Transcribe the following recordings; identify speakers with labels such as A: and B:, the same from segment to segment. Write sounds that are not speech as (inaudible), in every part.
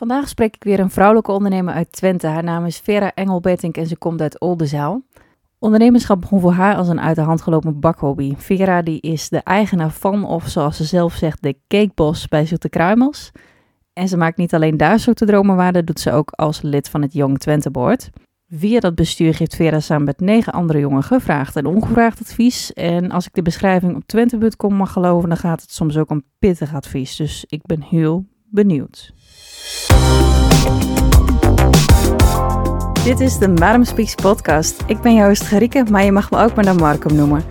A: Vandaag spreek ik weer een vrouwelijke ondernemer uit Twente. Haar naam is Vera Engelbetink en ze komt uit Oldenzaal. Ondernemerschap begon voor haar als een uit de hand gelopen bakhobby. Vera die is de eigenaar van, of zoals ze zelf zegt, de cakebos bij Zoete Kruimels. En ze maakt niet alleen daar zoete dromen waar, doet ze ook als lid van het Young Twente Board. Via dat bestuur heeft Vera samen met negen andere jongen gevraagd en ongevraagd advies. En als ik de beschrijving op twente.com mag geloven, dan gaat het soms ook om pittig advies. Dus ik ben heel benieuwd. Dit is de Madam Speaks podcast. Ik ben jouw host Gerike, maar je mag me ook maar Markum noemen.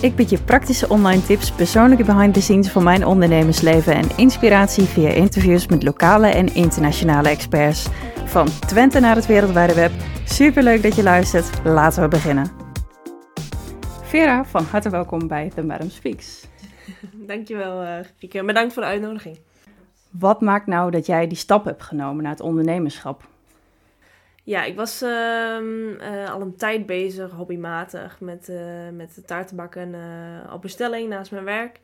A: Ik bied je praktische online tips, persoonlijke behind the scenes van mijn ondernemersleven en inspiratie via interviews met lokale en internationale experts. Van Twente naar het wereldwijde web. Superleuk dat je luistert. Laten we beginnen. Vera, van harte welkom bij The Madam Speaks. (laughs)
B: Dankjewel, uh, Gerike. Bedankt voor de uitnodiging.
A: Wat maakt nou dat jij die stap hebt genomen naar het ondernemerschap?
B: Ja, ik was ehm, eh, al een tijd bezig, hobbymatig, met, uh, met taartenbakken uh, op bestelling naast mijn werk.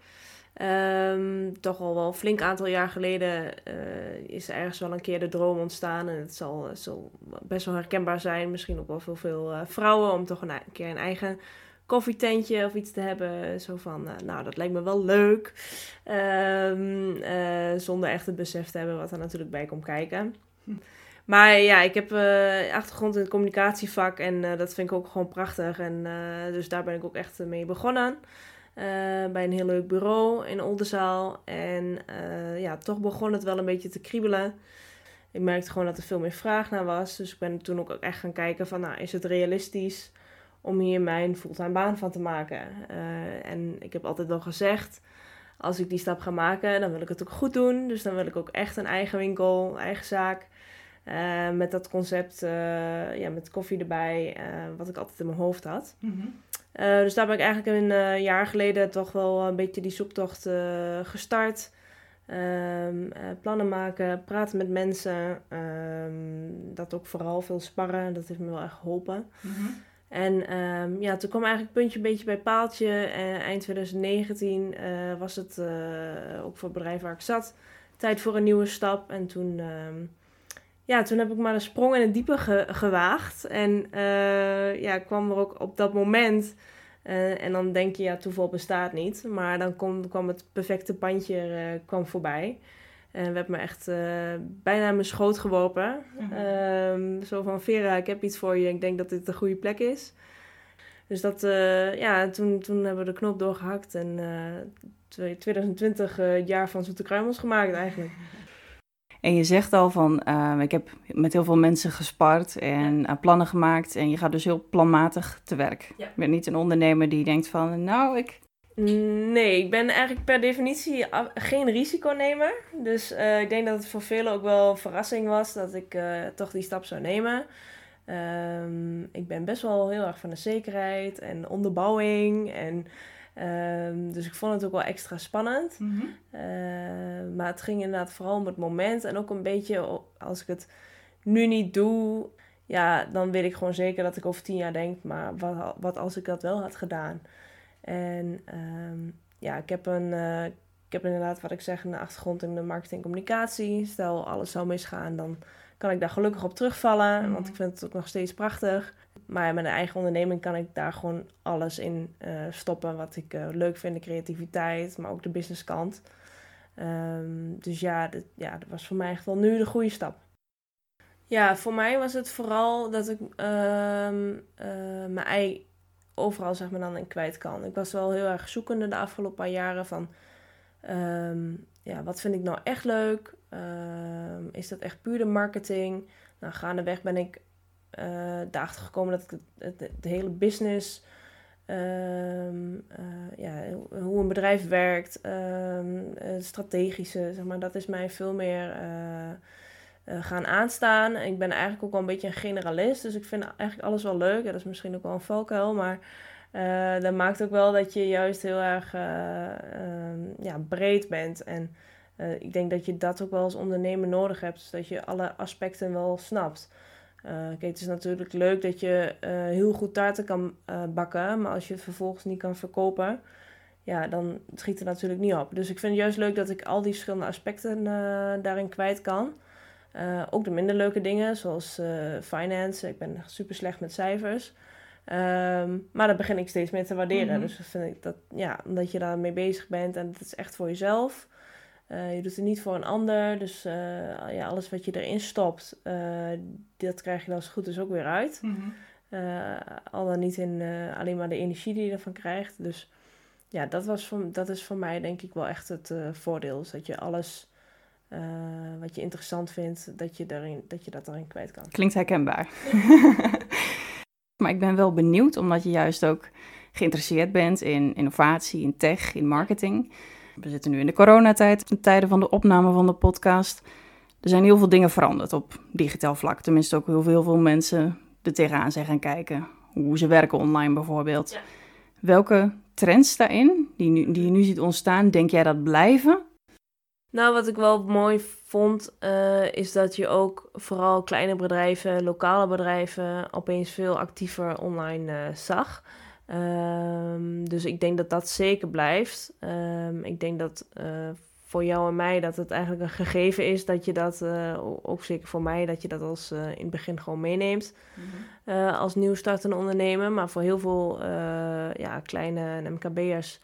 B: Um, toch al wel een flink aantal jaar geleden is er ergens wel een keer de droom ontstaan. En het zal, zal best wel herkenbaar zijn, misschien ook wel voor veel vrouwen, om toch een, een, keer een eigen koffietentje of iets te hebben. Zo van, nou, dat lijkt me wel leuk. Um, zonder echt het besef te hebben wat er natuurlijk bij komt kijken. (laughs) Maar ja, ik heb uh, achtergrond in het communicatievak en dat vind ik ook gewoon prachtig. En dus daar ben ik ook echt mee begonnen. bij een heel leuk bureau in Oldenzaal. En ja, toch begon het wel een beetje te kriebelen. Ik merkte gewoon dat er veel meer vraag naar was. Dus ik ben toen ook echt gaan kijken van, nou, is het realistisch om hier mijn fulltime baan van te maken? en ik heb altijd wel gezegd, als ik die stap ga maken, dan wil ik het ook goed doen. Dus dan wil ik ook echt een eigen winkel, eigen zaak. Uh, met dat concept, uh, ja, met koffie erbij, wat ik altijd in mijn hoofd had. Mm -hmm. dus daar ben ik eigenlijk een jaar geleden toch wel een beetje die zoektocht gestart. Um, plannen maken, praten met mensen. Um, dat ook vooral veel sparren, dat heeft me wel echt geholpen. Mm -hmm. En um, ja, toen kwam eigenlijk puntje een beetje bij paaltje. eind 2019 was het ook voor het bedrijf waar ik zat. Tijd voor een nieuwe stap. En toen ja, toen heb ik maar een sprong in het diepe gewaagd. En ja, kwam er ook op dat moment. En dan denk je, ja, toeval bestaat niet. Maar dan kom, kwam het perfecte pandje kwam voorbij. En we hebben me echt bijna in mijn schoot geworpen. Mm -hmm. zo van, Vera, ik heb iets voor je. Ik denk dat dit de goede plek is. Dus dat, ja, toen, toen hebben we de knop doorgehakt. En 2020 het jaar van Zoete Kruimels gemaakt eigenlijk. (laughs)
A: En je zegt al van, uh, ik heb met heel veel mensen gespart en uh, plannen gemaakt. En je gaat dus heel planmatig te werk. Ja. Je bent niet een ondernemer die denkt van, nou, ik...
B: Nee, ik ben eigenlijk per definitie geen risiconemer. Dus uh, ik denk dat het voor velen ook wel een verrassing was dat ik toch die stap zou nemen. Um, ik ben best wel heel erg van de zekerheid en onderbouwing en... Um, dus ik vond het ook wel extra spannend. Mm -hmm. uh, maar het ging inderdaad vooral om het moment. En ook een beetje, als ik het nu niet doe, ja, dan weet ik gewoon zeker dat ik over tien jaar denk, maar wat, wat als ik dat wel had gedaan? En um, ja, ik heb een. Uh, ik heb inderdaad, wat ik zeg, een achtergrond in de marketing en communicatie. Stel alles zou misgaan, dan kan ik daar gelukkig op terugvallen. Mm. Want ik vind het ook nog steeds prachtig. Maar met een eigen onderneming kan ik daar gewoon alles in uh, stoppen wat ik uh, leuk vind. De creativiteit, maar ook de businesskant. Um, dus ja, dit, ja, dat was voor mij echt wel nu de goede stap. Ja, voor mij was het vooral dat ik um, uh, mijn ei overal zeg maar dan in kwijt kan. Ik was wel heel erg zoekende de afgelopen paar jaren van... Um, ja, wat vind ik nou echt leuk? is dat echt puur de marketing? Nou, gaandeweg ben ik uh, daarachter gekomen dat ik het, het, hele business, um, uh, ja, hoe een bedrijf werkt, strategische, zeg maar, dat is mij veel meer uh, gaan aanstaan. Ik ben eigenlijk ook wel een beetje een generalist, dus ik vind eigenlijk alles wel leuk. Dat is misschien ook wel een valkuil, maar dat maakt ook wel dat je juist heel erg um, ja, breed bent. En ik denk dat je dat ook wel als ondernemer nodig hebt, dus dat je alle aspecten wel snapt. Kijk, het is natuurlijk leuk dat je heel goed taarten kan bakken, maar als je het vervolgens niet kan verkopen, ja, dan schiet het natuurlijk niet op. Dus ik vind het juist leuk dat ik al die verschillende aspecten daarin kwijt kan. Ook de minder leuke dingen, zoals finance. Ik ben super slecht met cijfers. Ehm, maar dat begin ik steeds meer te waarderen. Mhm. Dus vind ik dat, ja, omdat je daarmee bezig bent en het is echt voor jezelf. Uh, je doet het niet voor een ander. Dus ja, alles wat je erin stopt, dat krijg je dan zo goed dus ook weer uit. Mm -hmm. al dan niet in alleen maar de energie die je ervan krijgt. Dus ja, dat, was voor, dat is voor mij denk ik wel echt het voordeel. Dus dat je alles wat je interessant vindt, dat je, daarin, dat je dat erin kwijt kan.
A: Klinkt herkenbaar. (laughs) Maar ik ben wel benieuwd, omdat je juist ook geïnteresseerd bent in innovatie, in tech, in marketing. We zitten nu in de coronatijd, in tijden van de opname van de podcast. Er zijn heel veel dingen veranderd op digitaal vlak. Tenminste, ook heel veel, heel veel mensen er tegenaan zijn gaan kijken. Hoe ze werken online bijvoorbeeld. Ja. Welke trends daarin, die, nu, die je nu ziet ontstaan, denk jij dat blijven?
B: Nou, wat ik wel mooi vond, uh, is dat je ook vooral kleine bedrijven, lokale bedrijven, opeens veel actiever online uh, zag. Um, dus ik denk dat dat zeker blijft. Um, ik denk dat uh, voor jou en mij dat het eigenlijk een gegeven is dat je dat, ook zeker voor mij, dat je dat als in het begin gewoon meeneemt mm -hmm. als nieuw startende ondernemer. Maar voor heel veel ja, kleine MKB'ers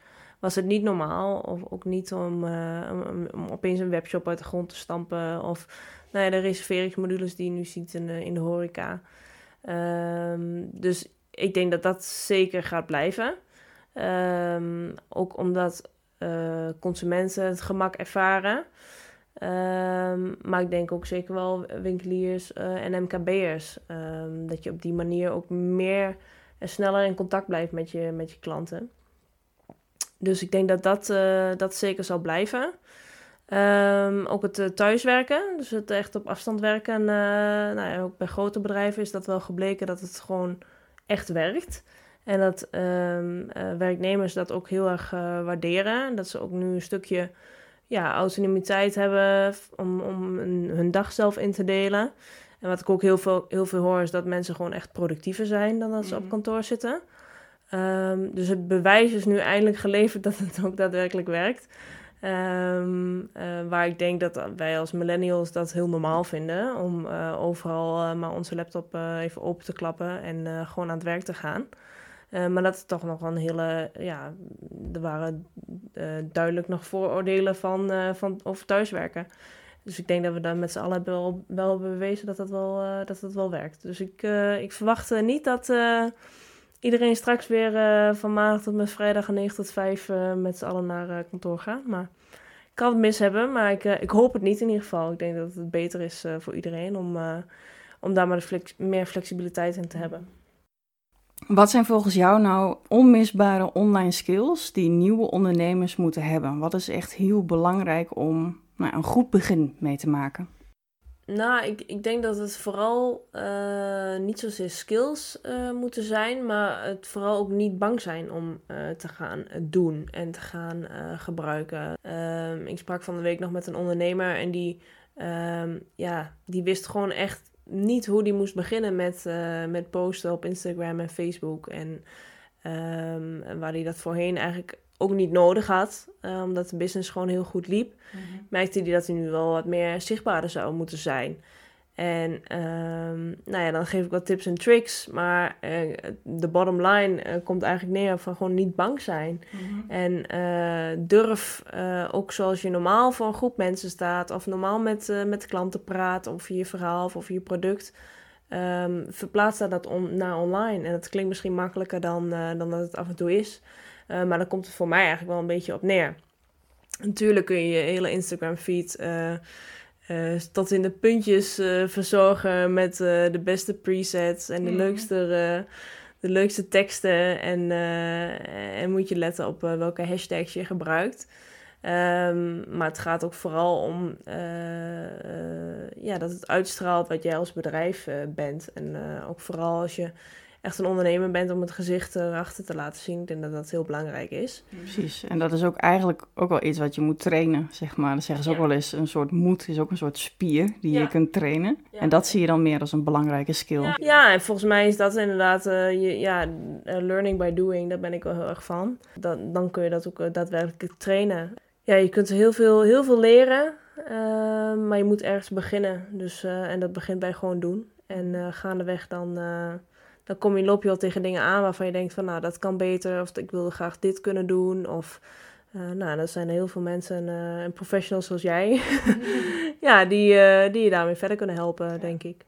B: was het niet normaal. Of ook niet om, uh, om, om, opeens een webshop uit de grond te stampen. Of nou ja, de reserveringsmodules die je nu ziet in de, in de horeca. Um, dus ik denk dat dat zeker gaat blijven. Um, ook omdat uh, consumenten het gemak ervaren. Um, maar ik denk ook zeker wel winkeliers uh, en MKB'ers. dat je op die manier ook meer en sneller in contact blijft met je, met je klanten. Dus ik denk dat dat, uh, dat zeker zal blijven. Um, ook het uh, thuiswerken, dus het echt op afstand werken. Uh, nou ja, ook bij grote bedrijven is dat wel gebleken dat het gewoon echt werkt. En dat um, werknemers dat ook heel erg waarderen. Dat ze ook nu een stukje ja, autonomiteit hebben om, om hun dag zelf in te delen. En wat ik ook heel veel, heel veel hoor is dat mensen gewoon echt productiever zijn dan dat ze op mhm. kantoor zitten. Um, dus het bewijs is nu eindelijk geleverd dat het ook daadwerkelijk werkt. Um, waar ik denk dat wij als millennials dat heel normaal vinden. Om uh, overal uh, maar onze laptop even open te klappen en gewoon aan het werk te gaan. maar dat is toch nog een hele. Ja, er waren duidelijk nog vooroordelen van, van over thuiswerken. Dus ik denk dat we daar met z'n allen wel, wel bewezen dat dat wel, dat dat wel werkt. Dus ik, ik verwacht niet dat iedereen straks weer uh, van maandag tot met vrijdag 9 tot 5 uh, eh, met z'n allen naar uh, kantoor gaan. Maar ik kan het mis hebben, maar ik, ik hoop het niet in ieder geval. Ik denk dat het beter is voor iedereen om, om daar maar flex meer flexibiliteit in te hebben.
A: Wat zijn volgens jou nou onmisbare online skills die nieuwe ondernemers moeten hebben? Wat is echt heel belangrijk om nou, een goed begin mee te maken?
B: Nou, ik, ik denk dat het vooral uh, niet zozeer skills uh, moeten zijn, maar het vooral ook niet bang zijn om uh, te gaan doen en te gaan gebruiken. Um, ik sprak van de week nog met een ondernemer en die, um, ja, die wist gewoon echt niet hoe die moest beginnen met, met posten op Instagram en Facebook. En um, waar hij dat voorheen eigenlijk ook niet nodig had, uh, omdat de business gewoon heel goed liep, mm merkte hij dat hij nu wel wat meer zichtbaarder zou moeten zijn. En um, nou ja, dan geef ik wat tips en tricks, maar uh, de bottom line uh, komt eigenlijk neer van gewoon niet bang zijn. Mhm. En durf, ook zoals je normaal voor een groep mensen staat, of normaal met, met klanten praat over je verhaal of over je product, um, verplaats dat on naar online. En dat klinkt misschien makkelijker dan, dan dat het af en toe is. Uh, maar dan komt het voor mij eigenlijk wel een beetje op neer. Natuurlijk kun je je hele Instagram feed uh, uh, tot in de puntjes verzorgen met de beste presets en de, mm. leukste, de leukste teksten. En, en moet je letten op welke hashtags je gebruikt. Um, maar het gaat ook vooral om ja, dat het uitstraalt wat jij als bedrijf bent. En ook vooral als je echt een ondernemer bent om het gezicht erachter te laten zien. Ik denk dat dat heel belangrijk is.
A: Precies. En dat is ook eigenlijk ook wel iets wat je moet trainen, zeg maar. Dat zeggen ze ook wel eens, een soort moed is ook een soort spier die je kunt trainen. En dat zie je dan meer als een belangrijke skill.
B: Ja, en volgens mij is dat inderdaad, uh, je, ja, uh, learning by doing, daar ben ik wel heel erg van. Dan, dan kun je dat ook uh, daadwerkelijk trainen. Ja, je kunt heel veel, heel veel leren. Ehm, maar je moet ergens beginnen. Dus, eh, en dat begint bij gewoon doen. En uh, gaandeweg dan, uh, dan kom je, loop je wel tegen dingen aan waarvan je denkt van nou dat kan beter. Of ik wilde graag dit kunnen doen. Of nou, er zijn heel veel mensen en professionals zoals jij. (laughs) ja, die, die je daarmee verder kunnen helpen, denk ik.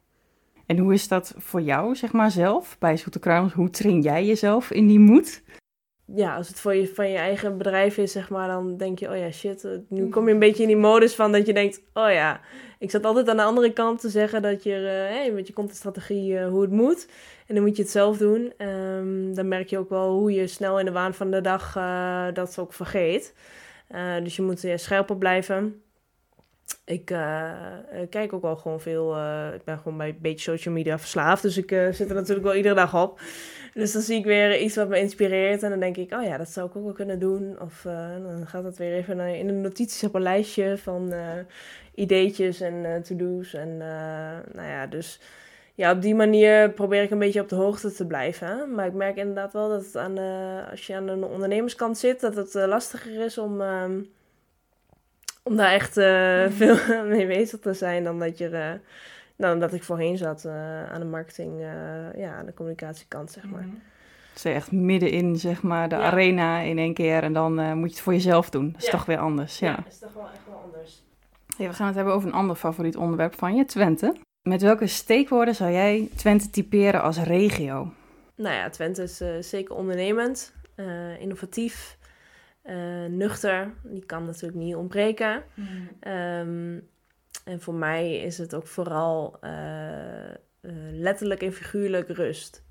A: En hoe is dat voor jou, zeg maar, zelf bij Zoete Kruimels? Hoe train jij jezelf in die moed?
B: Ja, als het voor je, van je eigen bedrijf is, zeg maar, dan denk je, oh ja, shit. Eh, nu kom je een beetje in die modus van dat je denkt, oh ja, ik zat altijd aan de andere kant te zeggen dat je, uh, hey, met je contentstrategie uh, hoe het moet. En dan moet je het zelf doen. Um, dan merk je ook wel hoe je snel in de waan van de dag uh, dat ook vergeet. dus je moet er scherp op blijven. Ik kijk ook wel gewoon veel. ik ben gewoon bij een beetje social media verslaafd. Dus ik zit er natuurlijk wel iedere dag op. Dus dan zie ik weer iets wat me inspireert. En dan denk ik, oh ja, dat zou ik ook wel kunnen doen. Of uh, dan gaat dat weer even naar, in de notities op een lijstje van uh, ideetjes en uh, to-do's. En nou ja, dus ja, op die manier probeer ik een beetje op de hoogte te blijven. Maar ik merk inderdaad wel dat het aan als je aan de ondernemerskant zit, dat het lastiger is om, ehm, om daar echt (laughs) veel mee bezig te zijn dan dat je dan dat ik voorheen zat uh, aan de marketing, uh, ja, aan de communicatiekant, zeg maar. Mm
A: -hmm. echt middenin, zeg maar, de arena in één keer en dan uh, moet je het voor jezelf doen. Dat is toch weer anders, ja.
B: Ja, is toch wel echt wel anders.
A: we gaan het hebben over een ander favoriet onderwerp van je, Twente. Met welke steekwoorden zou jij Twente typeren als regio?
B: Nou ja, Twente is zeker ondernemend, innovatief, nuchter. Die kan natuurlijk niet ontbreken. Mm. Um, en voor mij is het ook vooral uh, uh, letterlijk en figuurlijk rust.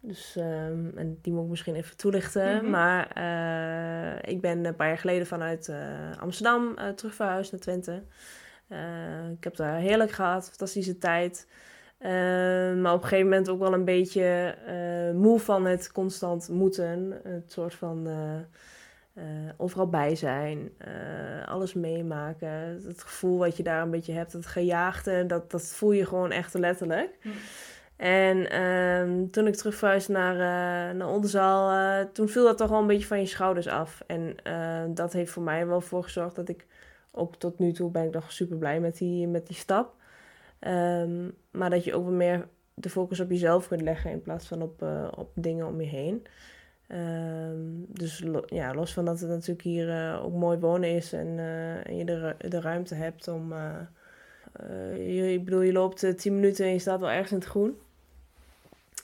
B: Dus, um, en die moet ik misschien even toelichten. Mm -hmm. Maar uh, ik ben een paar jaar geleden vanuit Amsterdam terug verhuisd naar Twente. ik heb daar heerlijk gehad, fantastische tijd. maar op een gegeven moment ook wel een beetje moe van het constant moeten. Het soort van uh, overal bij zijn, uh, alles meemaken. Het gevoel wat je daar een beetje hebt, het gejaagde, dat, dat voel je gewoon echt letterlijk. Hm. En um, toen ik terug naar, uh, naar Oldenzaal, toen viel dat toch wel een beetje van je schouders af. En dat heeft voor mij wel voor gezorgd dat ik, ook tot nu toe ben ik nog super blij met die, met die stap. Um, maar dat je ook wat meer de focus op jezelf kunt leggen in plaats van op, op dingen om je heen. Um, dus ja, los van dat het natuurlijk hier uh, ook mooi wonen is en, uh, en je de, de ruimte hebt om. Uh, je, ik bedoel, je loopt 10 minuten en je staat wel ergens in het groen.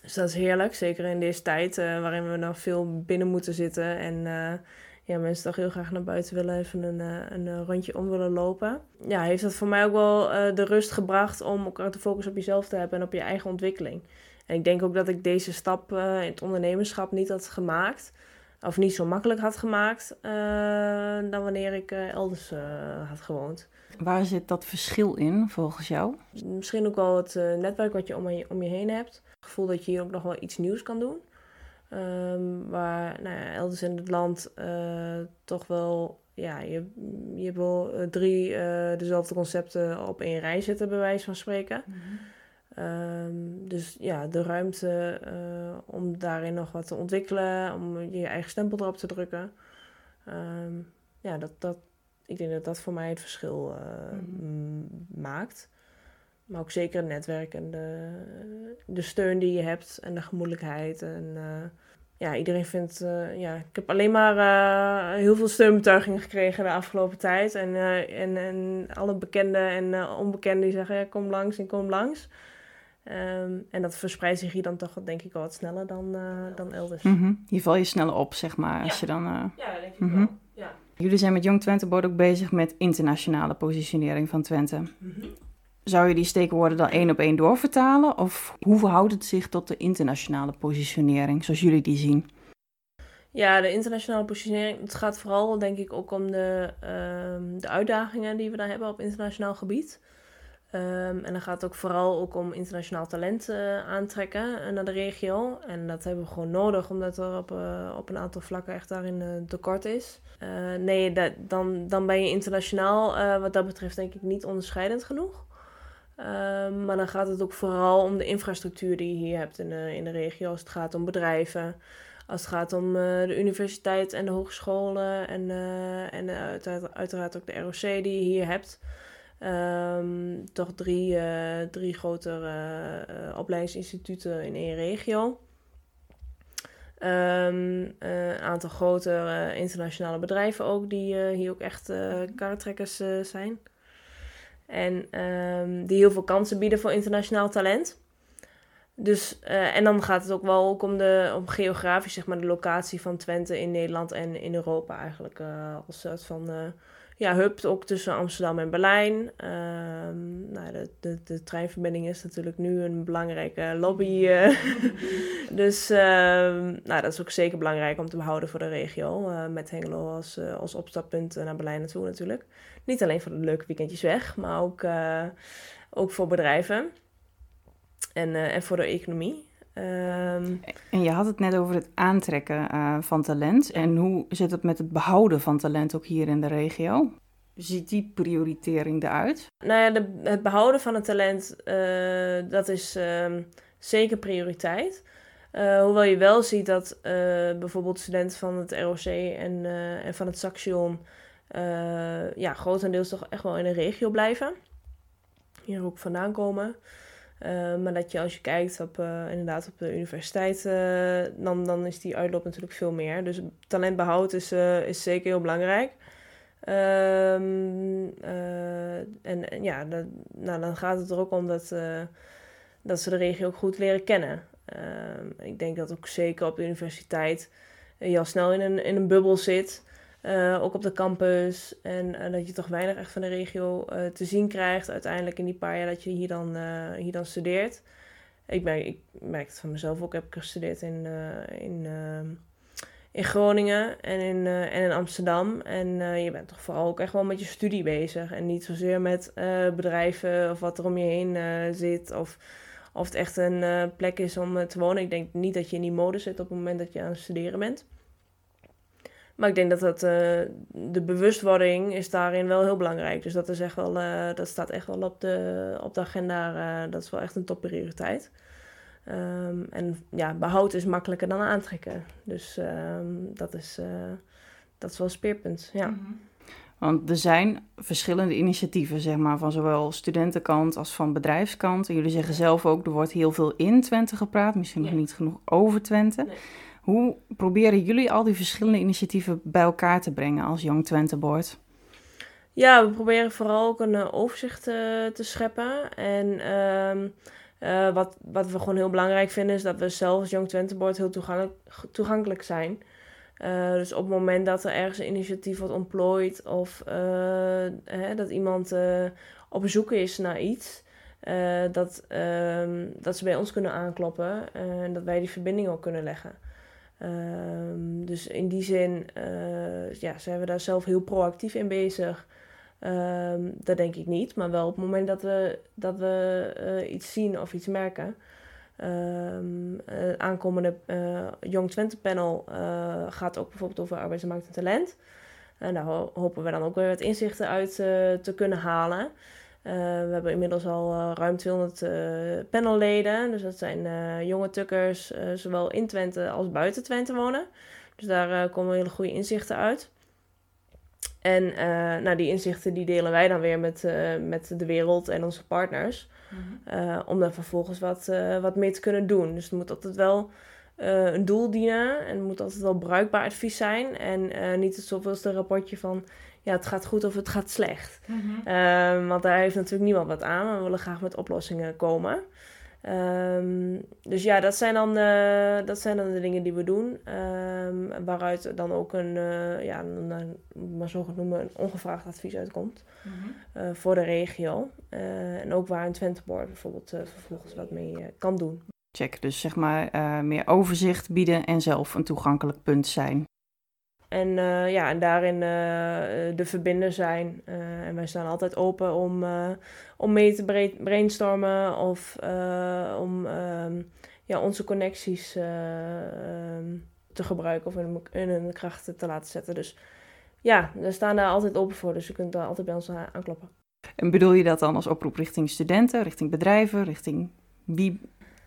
B: Dus dat is heerlijk, zeker in deze tijd waarin we nog veel binnen moeten zitten en ja, mensen toch heel graag naar buiten willen, even een, een rondje om willen lopen. Ja, heeft dat voor mij ook wel de rust gebracht om ook de focus op jezelf te hebben en op je eigen ontwikkeling. En ik denk ook dat ik deze stap uh, in het ondernemerschap niet had gemaakt. Of niet zo makkelijk had gemaakt uh, dan wanneer ik uh, elders had gewoond.
A: Waar zit dat verschil in volgens jou?
B: Misschien ook wel het netwerk wat je om, je om je heen hebt. Het gevoel dat je hier ook nog wel iets nieuws kan doen. Um, waar nou ja, elders in het land toch wel ja, je, je hebt wel drie dezelfde concepten op één rij zitten, bij wijze van spreken. Mm -hmm. Um, dus ja, de ruimte uh, om daarin nog wat te ontwikkelen, om je eigen stempel erop te drukken. Um, ja, dat, dat, ik denk dat dat voor mij het verschil uh, mm maakt. Maar ook zeker het netwerk en de, de steun die je hebt en de gemoedelijkheid. En uh, ja, iedereen vindt, ja, ik heb alleen maar heel veel steunbetuigingen gekregen de afgelopen tijd. En, en, en alle bekenden en onbekenden die zeggen, ja, kom langs en kom langs. Um, en dat verspreidt zich hier dan toch, denk ik, wel wat sneller dan, uh, dan elders.
A: Mm -hmm. Je val je sneller op, zeg maar, als
B: ja.
A: je dan... Uh...
B: Ja, denk ik mm -hmm. wel. Ja.
A: Jullie zijn met Jong Twente Board ook bezig met internationale positionering van Twente. Mm -hmm. Zou je die steekwoorden dan één op één doorvertalen? Of hoe verhoudt het zich tot de internationale positionering, zoals jullie die zien?
B: Ja, de internationale positionering, het gaat vooral denk ik ook om de, um, de uitdagingen die we daar hebben op internationaal gebied. Um, en dan gaat het ook vooral ook om internationaal talent uh, aantrekken naar de regio. En dat hebben we gewoon nodig, omdat er op, uh, op een aantal vlakken echt daarin uh, tekort is. nee, dat, dan, dan ben je internationaal wat dat betreft denk ik niet onderscheidend genoeg. Um, maar dan gaat het ook vooral om de infrastructuur die je hier hebt in de, in de regio. Als het gaat om bedrijven, als het gaat om de universiteit en de hogescholen en, en uiteraard ook de ROC die je hier hebt. Ehm, toch drie, drie grotere opleidingsinstituten in één regio. Ehm, een aantal grote internationale bedrijven ook, die hier ook echt uh, karretrekkers zijn. En um, die heel veel kansen bieden voor internationaal talent. Dus, uh, en dan gaat het ook wel ook om, de, om geografisch, zeg maar, de locatie van Twente in Nederland en in Europa eigenlijk. Uh, als soort van uh, ja, hub ook tussen Amsterdam en Berlijn. Um, nou, de, de, de treinverbinding is natuurlijk nu een belangrijke lobby. (laughs) dus um, nou, dat is ook zeker belangrijk om te behouden voor de regio. met Hengelo als, als opstappunt naar Berlijn naartoe natuurlijk. Niet alleen voor de leuke weekendjes weg, maar ook, ook voor bedrijven en, uh, en voor de economie. Um,
A: en je had het net over het aantrekken uh, van talent. En hoe zit het met het behouden van talent ook hier in de regio? Ziet die prioritering eruit?
B: Nou ja, de, het behouden van het talent, uh, dat is um, zeker prioriteit. hoewel je wel ziet dat bijvoorbeeld studenten van het ROC en, en van het Saxion ja, grotendeels toch echt wel in de regio blijven. Hier ook vandaan komen. Uh, maar dat je als je kijkt op, uh, inderdaad op de universiteit, uh, dan, dan is die uitloop natuurlijk veel meer. Dus talentbehoud is, is zeker heel belangrijk. Um, en, en, ja, nou, dan gaat het er ook om dat, dat ze de regio ook goed leren kennen. Ehm, ik denk dat ook zeker op de universiteit je al snel in een, in een bubbel zit. Uh, ook op de campus. En uh, dat je toch weinig echt van de regio uh, te zien krijgt. Uiteindelijk in die paar jaar dat je hier dan, hier dan studeert. Ik merk, ik merk het van mezelf ook. Heb ik gestudeerd in, in, in Groningen en in, en in Amsterdam. En je bent toch vooral ook echt wel met je studie bezig. En niet zozeer met bedrijven of wat er om je heen zit. Of, of het echt een plek is om te wonen. Ik denk niet dat je in die mode zit op het moment dat je aan het studeren bent. Maar ik denk dat het, uh, de bewustwording is daarin wel heel belangrijk. Dus dat, is echt wel, uh, dat staat echt wel op de, op de agenda. Uh, dat is wel echt een topprioriteit. Um, en ja, behoud is makkelijker dan aantrekken. Dus um, dat, is, dat is wel een speerpunt, ja. Mm -hmm.
A: Want er zijn verschillende initiatieven, zeg maar, van zowel studentenkant als van bedrijfskant. En jullie zeggen zelf ook, er wordt heel veel in Twente gepraat, misschien nog niet genoeg over Twente. Nee. Hoe proberen jullie al die verschillende initiatieven bij elkaar te brengen als Young Twente Board?
B: Ja, we proberen vooral ook een uh, overzicht uh, te scheppen. En uh, wat, wat we gewoon heel belangrijk vinden is dat we zelf als Young Twente Board heel toegankelijk, toegankelijk zijn. dus op het moment dat er ergens een initiatief wordt ontplooid of hè, dat iemand op zoek is naar iets, dat, ehm, dat ze bij ons kunnen aankloppen en dat wij die verbinding ook kunnen leggen. Um, dus in die zin uh, ja, zijn we daar zelf heel proactief in bezig. Um, dat denk ik niet, maar wel op het moment dat we, dat we uh, iets zien of iets merken. Um, het aankomende uh, Young Twente panel gaat ook bijvoorbeeld over arbeidsmarkt en talent. En daar hopen we dan ook weer wat inzichten uit te kunnen halen. Uh, we hebben inmiddels al uh, ruim 200 uh, panelleden. Dus dat zijn jonge tukkers, zowel in Twente als buiten Twente wonen. Dus daar komen hele goede inzichten uit. En nou, die inzichten die delen wij dan weer met, met de wereld en onze partners. Mm-hmm. om daar vervolgens wat, wat mee te kunnen doen. Dus het moet altijd wel een doel dienen. En het moet altijd wel bruikbaar advies zijn. En niet het zoveelste rapportje van ja, het gaat goed of het gaat slecht. Mm want daar heeft natuurlijk niemand wat aan. We willen graag met oplossingen komen. Um, dus ja, dat zijn, dan, uh, dat zijn dan de dingen die we doen. Um, waaruit dan ook een, uh, ja, een, maar zo noemen, een ongevraagd advies uitkomt. Mm -hmm. uh, voor de regio. en ook waar een Twenteboard bijvoorbeeld vervolgens wat mee kan doen.
A: Check, dus zeg maar meer overzicht bieden en zelf een toegankelijk punt zijn.
B: En, uh, ja, en daarin uh, de verbinder zijn. Uh, en wij staan altijd open om, om mee te brainstormen of om um, ja, onze connecties um, te gebruiken of in, in hun krachten te laten zetten. Dus ja, we staan daar altijd open voor. Dus je kunt daar altijd bij ons aankloppen.
A: En bedoel je dat dan als oproep richting studenten, richting bedrijven, richting wie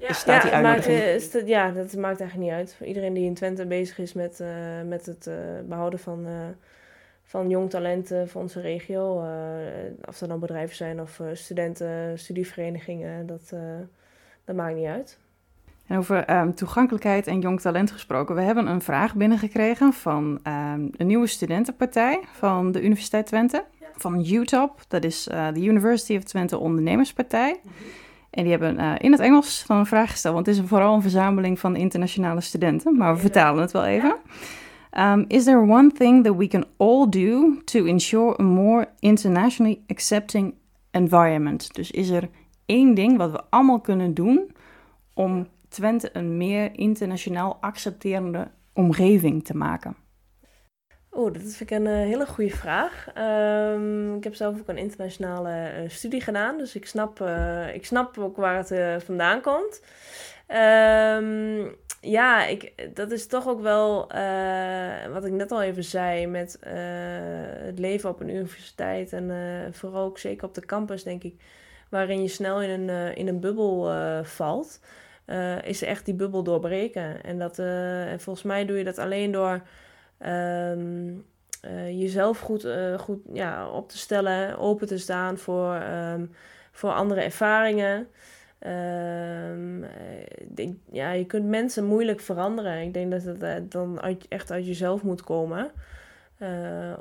B: Ja,
A: staat die uitnodiging?
B: Maakt, dat, ja, dat maakt eigenlijk niet uit. Iedereen die in Twente bezig is met, uh, met het uh, behouden van, van jong talenten voor onze regio. of dat nou bedrijven zijn of studenten, studieverenigingen, dat, dat maakt niet uit.
A: En over um, toegankelijkheid en jong talent gesproken. We hebben een vraag binnengekregen van um, de nieuwe studentenpartij van de Universiteit Twente. Ja. Van UTOP, dat is de University of Twente Ondernemerspartij. Mm -hmm. En die hebben uh, in het Engels dan een vraag gesteld, want het is vooral een verzameling van internationale studenten, maar we vertalen het wel even. Um, is there one thing that we can all do to ensure a more internationally accepting environment? Dus is er één ding wat we allemaal kunnen doen om Twente een meer internationaal accepterende omgeving te maken?
B: Oh, dat vind ik een uh, hele goede vraag. Um, ik heb zelf ook een internationale uh, studie gedaan, dus ik snap, uh, ik snap ook waar het vandaan komt. Um, ja, ik, dat is toch ook wel wat ik net al even zei met het leven op een universiteit en vooral ook zeker op de campus, denk ik, waarin je snel in een, in een bubbel valt, is echt die bubbel doorbreken. En, dat, en volgens mij doe je dat alleen door Um, uh, jezelf goed, uh, goed ja, op te stellen, open te staan voor, um, voor andere ervaringen. Um, ja, je kunt mensen moeilijk veranderen. Ik denk dat het dan echt uit jezelf moet komen.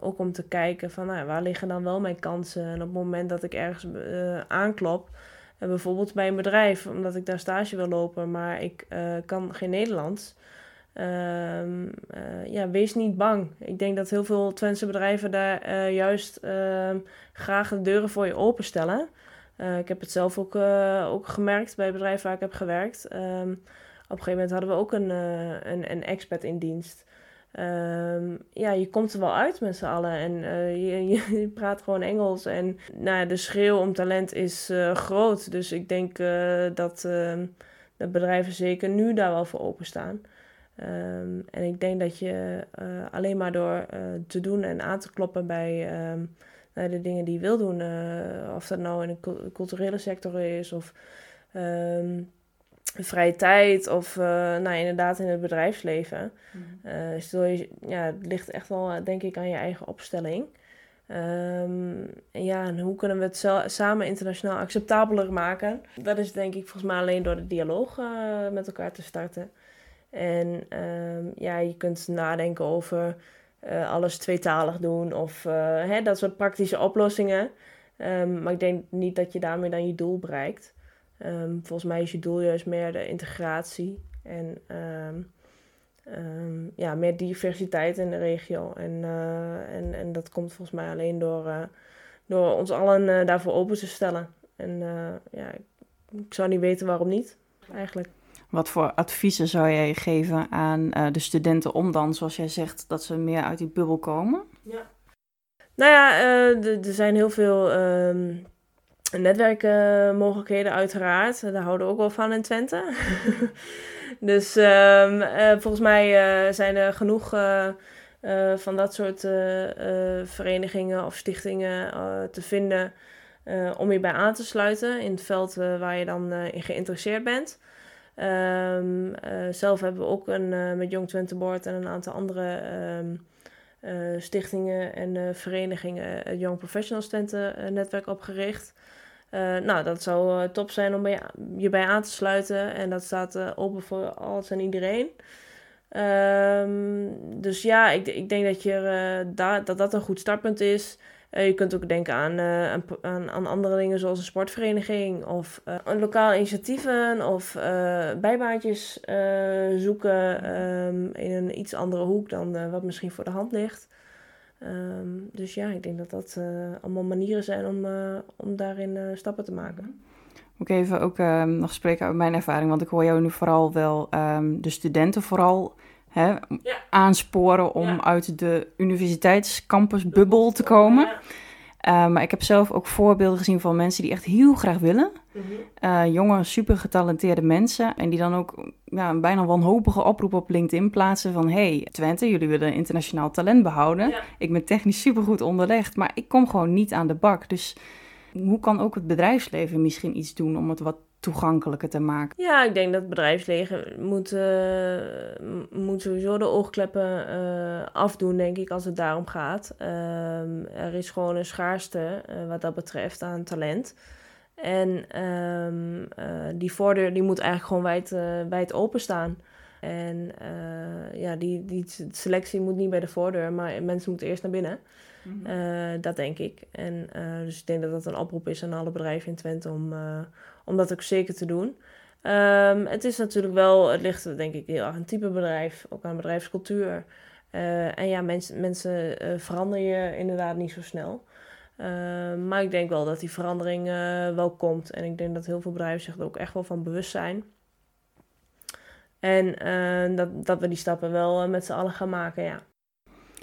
B: Ook om te kijken van nou, waar liggen dan wel mijn kansen. En op het moment dat ik ergens aanklop, bijvoorbeeld bij een bedrijf, omdat ik daar stage wil lopen, maar ik kan geen Nederlands Um, uh, ja, wees niet bang. Ik denk dat heel veel Twentse bedrijven daar uh, juist uh, graag de deuren voor je openstellen. Uh, ik heb het zelf ook, ook gemerkt bij bedrijf waar ik heb gewerkt. Um, op een gegeven moment hadden we ook een, een, een expert in dienst. Ja, je komt er wel uit met z'n allen en (laughs) je, je, praat gewoon Engels. En nou, de schreeuw om talent is groot. Dus ik denk dat, dat bedrijven zeker nu daar wel voor openstaan. Um, en ik denk dat je uh, alleen maar door uh, te doen en aan te kloppen bij um, de dingen die je wil doen, uh, of dat nou in de culturele sector is of um, vrije tijd of nou, inderdaad in het bedrijfsleven, mm. je, ja, het ligt echt wel denk ik aan je eigen opstelling. Um, en ja, en hoe kunnen we het samen internationaal acceptabeler maken? Dat is denk ik volgens mij alleen door de dialoog met elkaar te starten. En um, ja, je kunt nadenken over uh, alles tweetalig doen of uh, hè, dat soort praktische oplossingen. Um, maar ik denk niet dat je daarmee dan je doel bereikt. Um, volgens mij is je doel juist meer de integratie en ja, meer diversiteit in de regio. En, uh, en, en dat komt volgens mij alleen door, door ons allen daarvoor open te stellen. En ja, ik zou niet weten waarom niet, eigenlijk.
A: Wat voor adviezen zou jij geven aan uh, de studenten om dan, zoals jij zegt, dat ze meer uit die bubbel komen?
B: Ja. Nou ja, uh, er zijn heel veel uh, netwerkmogelijkheden uiteraard. Daar houden we ook wel van in Twente. (laughs) dus ehm, uh, volgens mij zijn er genoeg van dat soort verenigingen of stichtingen te vinden om je bij aan te sluiten in het veld waar je dan in geïnteresseerd bent. Um, uh, zelf hebben we ook een, uh, met Young Twente Board en een aantal andere um, uh, stichtingen en verenigingen het Young Professionals Twente netwerk opgericht. nou, dat zou top zijn om je bij aan te sluiten en dat staat open voor alles en iedereen. Um, dus ja, ik, ik denk dat, je, dat dat een goed startpunt is. Uh, je kunt ook denken aan, uh, aan, aan, andere dingen zoals een sportvereniging of uh, lokale initiatieven of bijbaantjes zoeken um, in een iets andere hoek dan wat misschien voor de hand ligt. Um, dus ja, ik denk dat dat allemaal manieren zijn om, om daarin stappen te maken.
A: Moet ik even ook ehm, nog spreken over mijn ervaring, want ik hoor jou nu vooral wel de studenten vooral hè, ja. aansporen om uit de universiteitscampusbubbel te komen. Uh, maar ik heb zelf ook voorbeelden gezien van mensen die echt heel graag willen. Mm -hmm. uh, jonge, super getalenteerde mensen. En die dan ook ja, een bijna wanhopige oproep op LinkedIn plaatsen van... hey, Twente, jullie willen internationaal talent behouden. Ja. Ik ben technisch supergoed onderlegd, maar ik kom gewoon niet aan de bak. Dus Hoe kan ook het bedrijfsleven misschien iets doen om het wat toegankelijker te maken?
B: Ja, ik denk dat het bedrijfsleven moet, uh, moet sowieso de oogkleppen uh, afdoen, denk ik, als het daarom gaat. Uh, er is gewoon een schaarste uh, wat dat betreft aan talent. En um, die voordeur die moet eigenlijk gewoon wijd, wijd openstaan. En ja, die, die selectie moet niet bij de voordeur, maar mensen moeten eerst naar binnen. Mm -hmm. dat denk ik. En dus ik denk dat dat een oproep is aan alle bedrijven in Twente om om dat ook zeker te doen. Um, het is natuurlijk wel, het ligt denk ik heel erg aan type bedrijf, ook aan bedrijfscultuur. Uh, en ja, mensen, mensen uh, veranderen je inderdaad niet zo snel. Uh, maar ik denk wel dat die verandering wel komt. En ik denk dat heel veel bedrijven zich er ook echt wel van bewust zijn. En dat, dat we die stappen wel met z'n allen gaan maken, ja.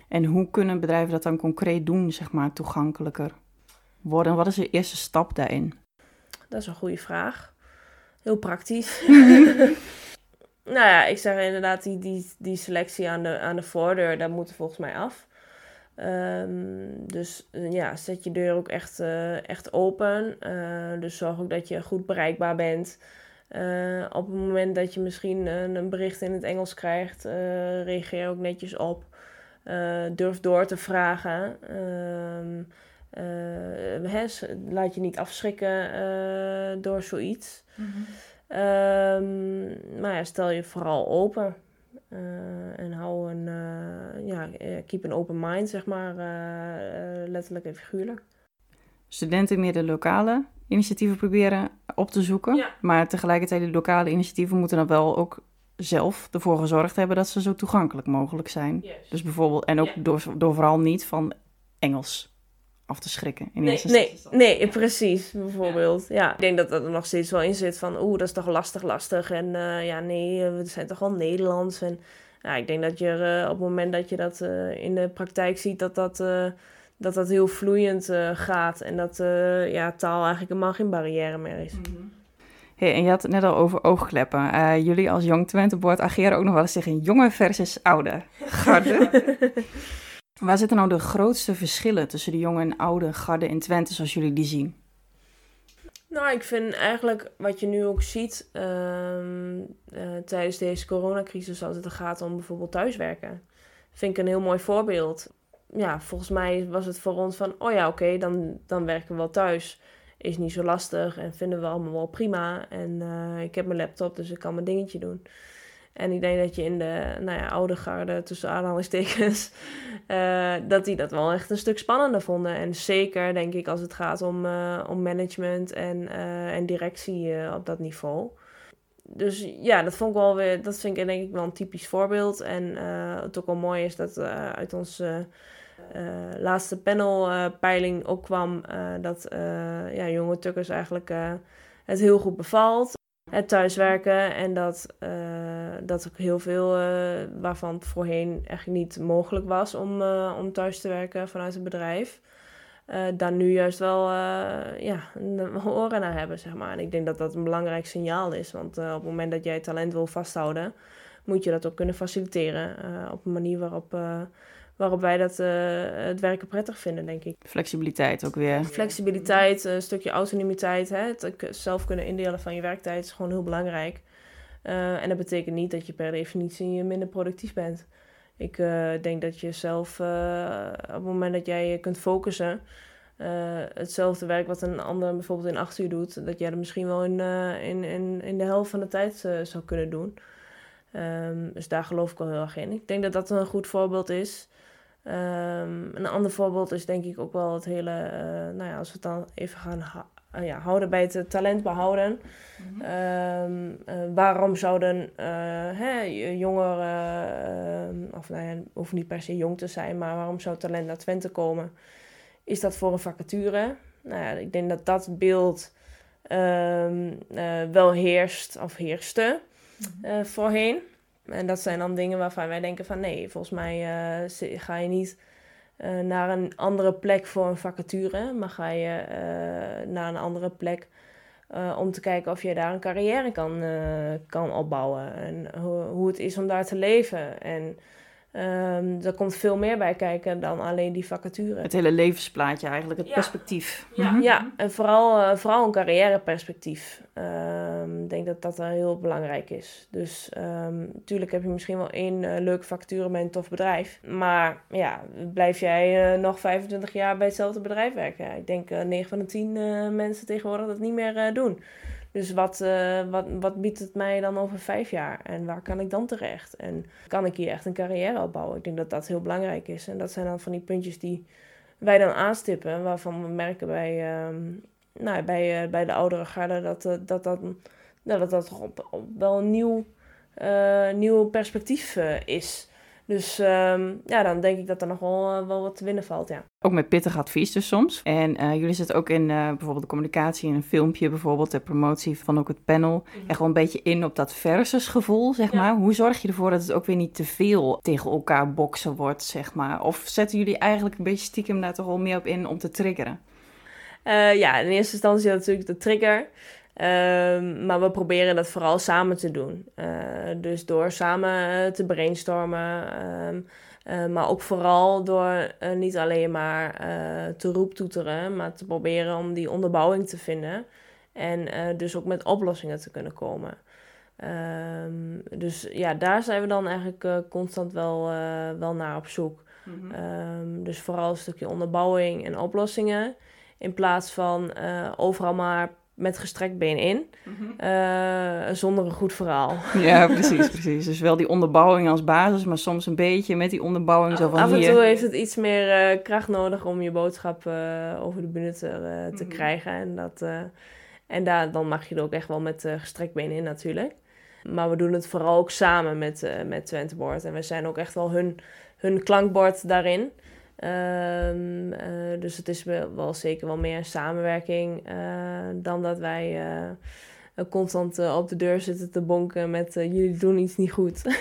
A: En hoe kunnen bedrijven dat dan concreet doen, zeg maar, toegankelijker worden? Wat is de eerste stap daarin?
B: Dat is een goede vraag. Heel praktisch. (laughs) (laughs) nou ja, ik zeg inderdaad, die, die, die selectie aan de, aan de voordeur, dat moet er volgens mij af. Um, dus uh, ja, zet je deur ook echt, uh, echt open. Uh, dus zorg ook dat je goed bereikbaar bent. op het moment dat je misschien een bericht in het Engels krijgt, reageer ook netjes op. durf door te vragen. Ehm, uh, laat je niet afschrikken uh, door zoiets. Mm -hmm. um, maar ja, stel je vooral open. Uh, en hou een, ja, keep een open mind, zeg maar, letterlijk en figuurlijk.
A: Studenten meer de lokale initiatieven proberen op te zoeken. Ja. Maar tegelijkertijd, die lokale initiatieven moeten dan wel ook zelf ervoor gezorgd hebben dat ze zo toegankelijk mogelijk zijn. Yes. Dus bijvoorbeeld, en ook yeah. door, door vooral niet van Engels af te schrikken. In
B: nee, nee, nee, precies, bijvoorbeeld. Ja. ik denk dat dat er nog steeds wel in zit van, oeh, dat is toch lastig, lastig. En uh, ja, nee, we zijn toch wel Nederlands. En ja, ik denk dat je uh, op het moment dat je dat uh, in de praktijk ziet, dat dat, dat, dat heel vloeiend gaat. En dat ja, taal eigenlijk helemaal geen barrière meer is. Mm -hmm.
A: Hey, en je had het net al over oogkleppen. jullie als Jong Twente Board ageren ook nog wel eens tegen jonge versus oude (laughs) garde. (laughs) Waar zitten nou de grootste verschillen tussen de jonge en oude garde in Twente zoals jullie die zien?
B: Nou, ik vind eigenlijk wat je nu ook ziet uh, uh, tijdens deze coronacrisis als het gaat om bijvoorbeeld thuiswerken. Vind ik een heel mooi voorbeeld. Ja, volgens mij was het voor ons van, oh ja, oké, dan, dan werken we wel thuis. Is niet zo lastig en vinden we allemaal wel prima. En uh, ik heb mijn laptop, dus ik kan mijn dingetje doen. En ik denk dat je in de nou ja, oude garde, tussen aanhalingstekens, uh, (laughs) dat die dat wel echt een stuk spannender vonden. En zeker, denk ik, als het gaat om, uh, om management en, uh, en directie op dat niveau. Dus ja, dat vond ik wel weer, dat vind ik denk ik wel een typisch voorbeeld. En het ook wel mooi is dat uit onze laatste panelpeiling ook kwam dat ja, jonge tukkers eigenlijk het heel goed bevalt het thuiswerken. En dat, uh, dat ook heel veel uh, waarvan voorheen echt niet mogelijk was om, uh, om thuis te werken vanuit het bedrijf. daar nu juist wel ja, oren naar hebben, zeg maar. En ik denk dat dat een belangrijk signaal is. Want op het moment dat jij talent wil vasthouden, moet je dat ook kunnen faciliteren. op een manier waarop waarop wij dat, uh, het werken prettig vinden, denk ik.
A: Flexibiliteit ook weer.
B: Flexibiliteit, een stukje autonomiteit, hè? het zelf kunnen indelen van je werktijd is gewoon heel belangrijk. Uh, en dat betekent niet dat je per definitie minder productief bent. Ik uh, denk dat je zelf, op het moment dat jij je kunt focussen, hetzelfde werk wat een ander bijvoorbeeld in acht uur doet, dat jij dat misschien wel in, in, in, in de helft van de tijd zou kunnen doen. Um, dus daar geloof ik wel heel erg in. Ik denk dat dat een goed voorbeeld is. Um, een ander voorbeeld is denk ik ook wel het hele, uh, nou ja, als we het dan even gaan uh, ja, houden bij het talent behouden. Mm -hmm. um, uh, waarom zouden hè, jongeren, of nou ja, hoeft niet per se jong te zijn, maar waarom zou talent naar Twente komen? Is dat voor een vacature? Nou ja, ik denk dat dat beeld um, wel heerst of heerste mm -hmm. voorheen. En dat zijn dan dingen waarvan wij denken van nee, volgens mij uh, ga je niet uh, naar een andere plek voor een vacature, maar ga je uh, naar een andere plek om te kijken of je daar een carrière kan, kan opbouwen en hoe, hoe het is om daar te leven. En Um, er komt veel meer bij kijken dan alleen die vacature.
A: Het hele levensplaatje eigenlijk, het perspectief.
B: Ja, mhm. ja, en vooral, uh, vooral een carrièreperspectief. Um, ik denk dat dat heel belangrijk is. Dus natuurlijk heb je misschien wel één uh, leuke vacature bij een tof bedrijf. Maar ja, blijf jij uh, nog 25 jaar bij hetzelfde bedrijf werken? Ik denk 9 van de 10 mensen tegenwoordig dat niet meer doen. Dus wat, uh, wat, wat biedt het mij dan over vijf jaar? En waar kan ik dan terecht? En kan ik hier echt een carrière opbouwen? Ik denk dat dat heel belangrijk is. En dat zijn dan van die puntjes die wij dan aanstippen. Waarvan we merken bij, uh, nou, bij, uh, bij de oudere garde dat uh, dat, dat, nou, dat, dat op wel een nieuw, nieuw perspectief is. Dus um, ja, dan denk ik dat er nog wel, uh, wel wat te winnen valt, ja.
A: Ook met pittig advies dus soms. En uh, jullie zitten ook in uh, bijvoorbeeld de communicatie, in een filmpje bijvoorbeeld, de promotie van ook het panel. Mm -hmm. Echt wel een beetje in op dat versusgevoel, zeg ja. maar. Hoe zorg je ervoor dat het ook weer niet te veel tegen elkaar boksen wordt, zeg maar? Of zetten jullie eigenlijk een beetje stiekem daar toch wel meer op in om te triggeren?
B: ja, in eerste instantie natuurlijk de trigger. Um, maar we proberen dat vooral samen te doen. Uh, dus door samen te brainstormen. Um, uh, maar ook vooral door uh, niet alleen maar te roeptoeteren, maar te proberen om die onderbouwing te vinden. En dus ook met oplossingen te kunnen komen. Um, dus ja, daar zijn we dan eigenlijk constant wel, wel naar op zoek. Mm -hmm. dus vooral een stukje onderbouwing en oplossingen. In plaats van overal maar met gestrekt been in, mm-hmm. uh, zonder een goed verhaal. (laughs)
A: Ja, precies, precies. Dus wel die onderbouwing als basis, maar soms een beetje met die onderbouwing zo van
B: Af
A: en
B: hier... toe heeft het iets meer uh, kracht nodig om je boodschap uh, over de bühne te, te mm-hmm. krijgen. En, dat, en daar, dan mag je er ook echt wel met gestrekt been in natuurlijk. Maar we doen het vooral ook samen met, met Twentebord. En we zijn ook echt wel hun, hun klankbord daarin. Um, uh, dus het is wel, zeker wel meer een samenwerking uh, dan dat wij uh, constant op de deur zitten te bonken met jullie doen iets niet goed. (laughs)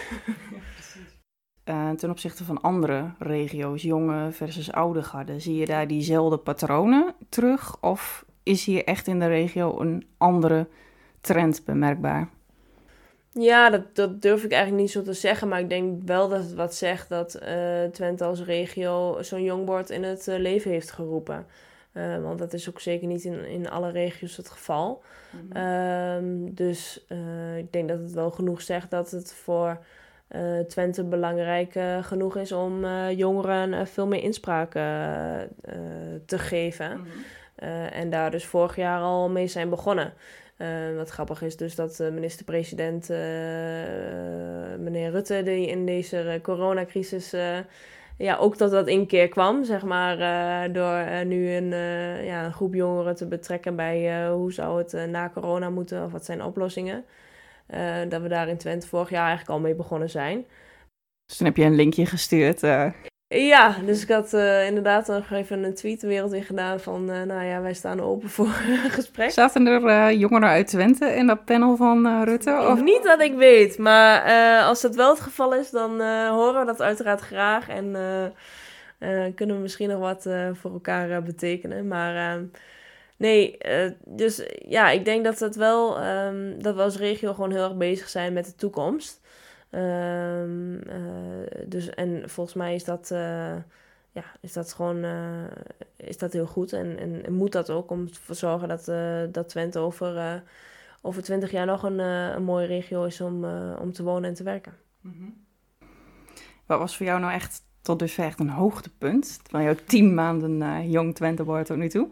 A: ten opzichte van andere regio's, jonge versus oude garde, zie je daar diezelfde patronen terug? Of is hier echt in de regio een andere trend bemerkbaar?
B: Ja, dat, dat durf ik eigenlijk niet zo te zeggen. Maar ik denk wel dat het wat zegt dat uh, Twente als regio zo'n jongbord in het uh, leven heeft geroepen. Uh, want dat is ook zeker niet in, in alle regio's het geval. Mm -hmm. um, dus ik denk dat het wel genoeg zegt dat het voor Twente belangrijk genoeg is om jongeren veel meer inspraak te geven. Mm -hmm. en daar dus vorig jaar al mee zijn begonnen. Uh, wat grappig is dus dat uh, minister-president uh, meneer Rutte die in deze coronacrisis ja, ook tot dat inkeer kwam, zeg maar, door nu een, ja, een groep jongeren te betrekken bij hoe zou het na corona moeten of wat zijn oplossingen. dat we daar in Twente vorig jaar eigenlijk al mee begonnen zijn.
A: Dus toen heb je een linkje gestuurd.
B: Ja, dus ik had uh, inderdaad nog even een tweet de wereld in gedaan van, uh, nou ja, wij staan open voor (laughs) gesprek.
A: Zaten er uh, jongeren uit Twente in dat panel van Rutte?
B: Of? Niet dat ik weet, maar als dat wel het geval is, dan horen we dat uiteraard graag en kunnen we misschien nog wat voor elkaar betekenen. Maar nee, dus ja, ik denk dat, het wel, um, dat we als regio gewoon heel erg bezig zijn met de toekomst. Um, uh, dus, en volgens mij is dat, uh, ja, is dat gewoon uh, is dat heel goed. En, en, moet dat ook om te zorgen dat, dat Twente over, over 20 jaar nog een, een mooie regio is om, om te wonen en te werken.
A: -hmm. Wat was voor jou nou echt tot dusver echt een hoogtepunt van jouw tien maanden Jong Twente wordt tot nu toe?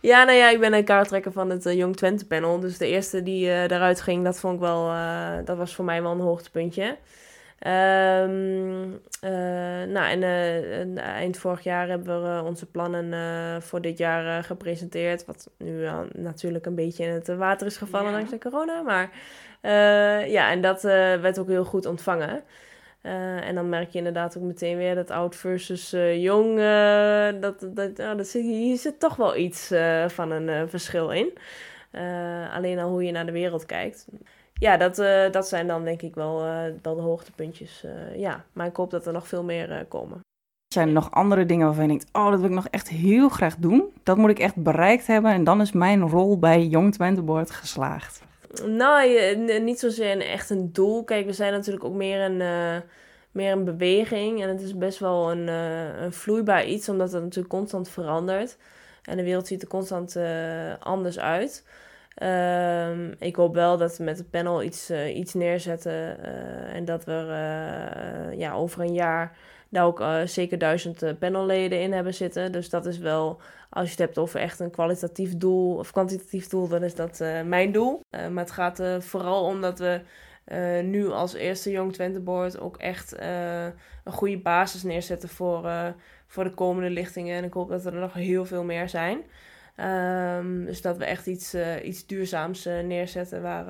B: Ja, nou ja, ik ben een kaarttrekker van het uh, Jong Twente panel. Dus de eerste die uh, daaruit ging, dat vond ik wel, uh, dat was voor mij wel een hoogtepuntje. Um, nou, en eind vorig jaar hebben we onze plannen voor dit jaar gepresenteerd. Wat nu natuurlijk een beetje in het water is gevallen ja. dankzij corona. Maar ja, en dat werd ook heel goed ontvangen. Uh, en dan merk je inderdaad ook meteen weer dat oud versus uh, jong. Uh, dat, dat, dat hier zit toch wel iets van een verschil in. alleen al hoe je naar de wereld kijkt. Ja, dat, dat zijn dan denk ik wel, wel de hoogtepuntjes. ja, maar ik hoop dat er nog veel meer komen.
A: Zijn er nog andere dingen waarvan je denkt, oh, dat wil ik nog echt heel graag doen? Dat moet ik echt bereikt hebben en dan is mijn rol bij Jong Twente geslaagd.
B: Nou, niet zozeer een, echt een doel. Kijk, we zijn natuurlijk ook meer een, uh, meer een beweging. En het is best wel een, uh, een vloeibaar iets, omdat het natuurlijk constant verandert. En de wereld ziet er constant uh, anders uit. Um, ik hoop wel dat we met het panel iets, iets neerzetten. en dat we ja, over een jaar daar ook zeker duizend panelleden in hebben zitten. Dus dat is wel, als je het hebt over echt een kwalitatief doel of kwantitatief doel, dan is dat mijn doel. maar het gaat vooral om dat we uh, nu als eerste Young Twente Board ook echt uh, een goede basis neerzetten voor, uh, voor de komende lichtingen. En ik hoop dat er nog heel veel meer zijn. Um, dus dat we echt iets, iets duurzaams neerzetten waar,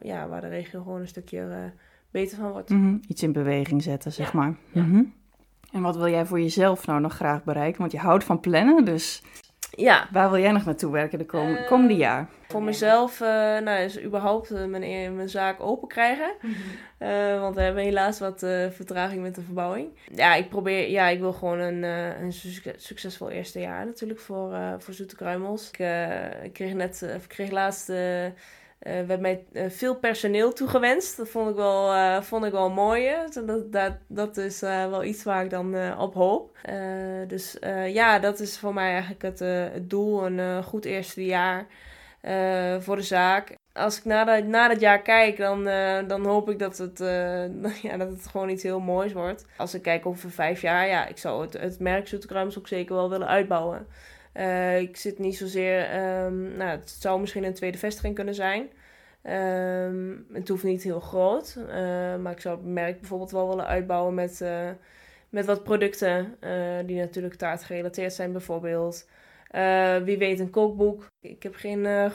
B: ja, waar de regio gewoon een stukje beter van wordt.
A: Mm -hmm. Iets in beweging zetten, zeg ja. maar. Ja. Mm -hmm. En wat wil jij voor jezelf nou nog graag bereiken? Want je houdt van plannen, dus
B: ja.
A: Waar wil jij nog naartoe werken de komende, uh, komende jaar?
B: Voor mezelf uh, nou, is überhaupt uh, mijn, mijn zaak open krijgen. Mm -hmm. want we hebben helaas wat vertraging met de verbouwing. Ja, ik probeer, ja, ik wil gewoon een, een succesvol eerste jaar natuurlijk voor, voor Zoete Kruimels. Ik, ik kreeg net, ik kreeg laatst uh, werd mij uh, veel personeel toegewenst. Dat vond ik wel, uh, vond ik wel mooi. Dat, dat, dat is wel iets waar ik dan op hoop. dus ja, dat is voor mij eigenlijk het, doel. Een goed eerste jaar voor de zaak. Als ik na, dat jaar kijk, dan, dan hoop ik dat het, (laughs) ja, dat het gewoon iets heel moois wordt. Als ik kijk over vijf jaar, ja, ik zou het, het merk ook zeker wel willen uitbouwen. Uh, ik zit niet zozeer, um, nou, het zou misschien een tweede vestiging kunnen zijn. Um, het hoeft niet heel groot, uh, maar ik zou het merk bijvoorbeeld wel willen uitbouwen met, uh, met wat producten die natuurlijk taart gerelateerd zijn, bijvoorbeeld. wie weet een kookboek. Ik heb geen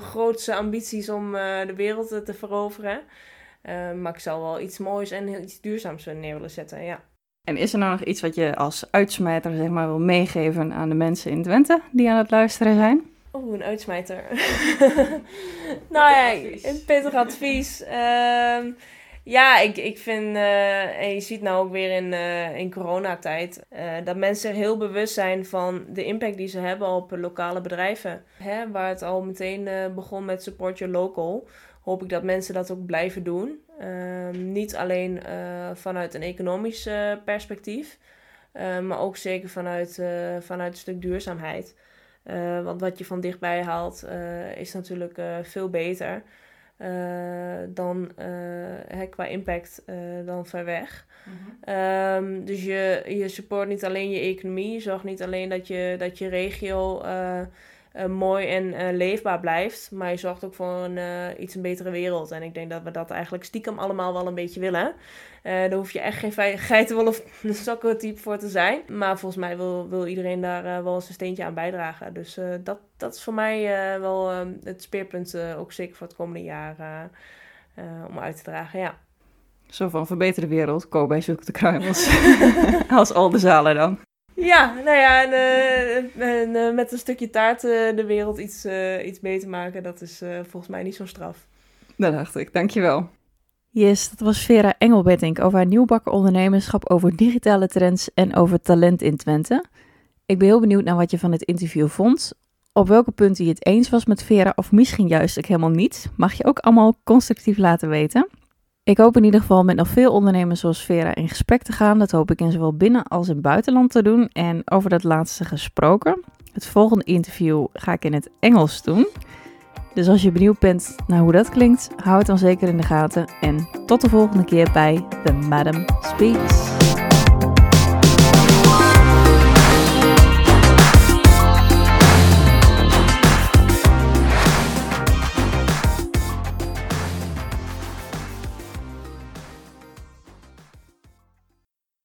B: grootse ambities om de wereld te veroveren. maar ik zou wel iets moois en iets duurzaams neer willen zetten, ja.
A: En is er nou nog iets wat je als uitsmijter zeg maar, wil meegeven aan de mensen in Twente die aan het luisteren zijn?
B: Oeh, een uitsmijter. (laughs) nou ja, een pittig advies. Uh, ja, ik, ik vind, uh, en je ziet nou ook weer in, uh, in coronatijd, uh, dat mensen heel bewust zijn van de impact die ze hebben op lokale bedrijven. Hè, waar het al meteen begon met Support Your Local hoop ik dat mensen dat ook blijven doen. Um, niet alleen uh, vanuit een economisch perspectief, uh, maar ook zeker vanuit, vanuit een stuk duurzaamheid. want wat je van dichtbij haalt is natuurlijk veel beter dan hè, qua impact dan ver weg. -hmm. um, dus je, je support niet alleen je economie, je zorgt niet alleen dat je, dat je regio uh, mooi en uh, leefbaar blijft. Maar je zorgt ook voor een uh, iets een betere wereld. En ik denk dat we dat eigenlijk stiekem allemaal wel een beetje willen. daar hoef je echt geen geitenwol of (laughs) sokkentype voor te zijn. Maar volgens mij wil, wil iedereen daar wel eens een steentje aan bijdragen. Dus dat, dat is voor mij wel het speerpunt, ook zeker voor het komende jaar, om uit te dragen. Ja.
A: Zo van verbeter de wereld, koop bij Zoek de Kruimels. (laughs) Als al de zalen dan.
B: Ja, nou ja, en, uh, en uh, met een stukje taart uh, de wereld iets, iets beter maken, dat is volgens mij niet zo'n straf.
A: Dat dacht ik, dankjewel. Yes, dat was Vera Engelbettink over haar nieuwbakken ondernemerschap, over digitale trends en over talent in Twente. Ik ben heel benieuwd naar wat je van het interview vond. Op welke punten je het eens was met Vera of misschien juist ook helemaal niet, mag je ook allemaal constructief laten weten. Ik hoop in ieder geval met nog veel ondernemers zoals Vera in gesprek te gaan. Dat hoop ik in zowel binnen als in buitenland te doen. En over dat laatste gesproken. Het volgende interview ga ik in het Engels doen. Dus als je benieuwd bent naar hoe dat klinkt, hou het dan zeker in de gaten. En tot de volgende keer bij The Madam Speaks.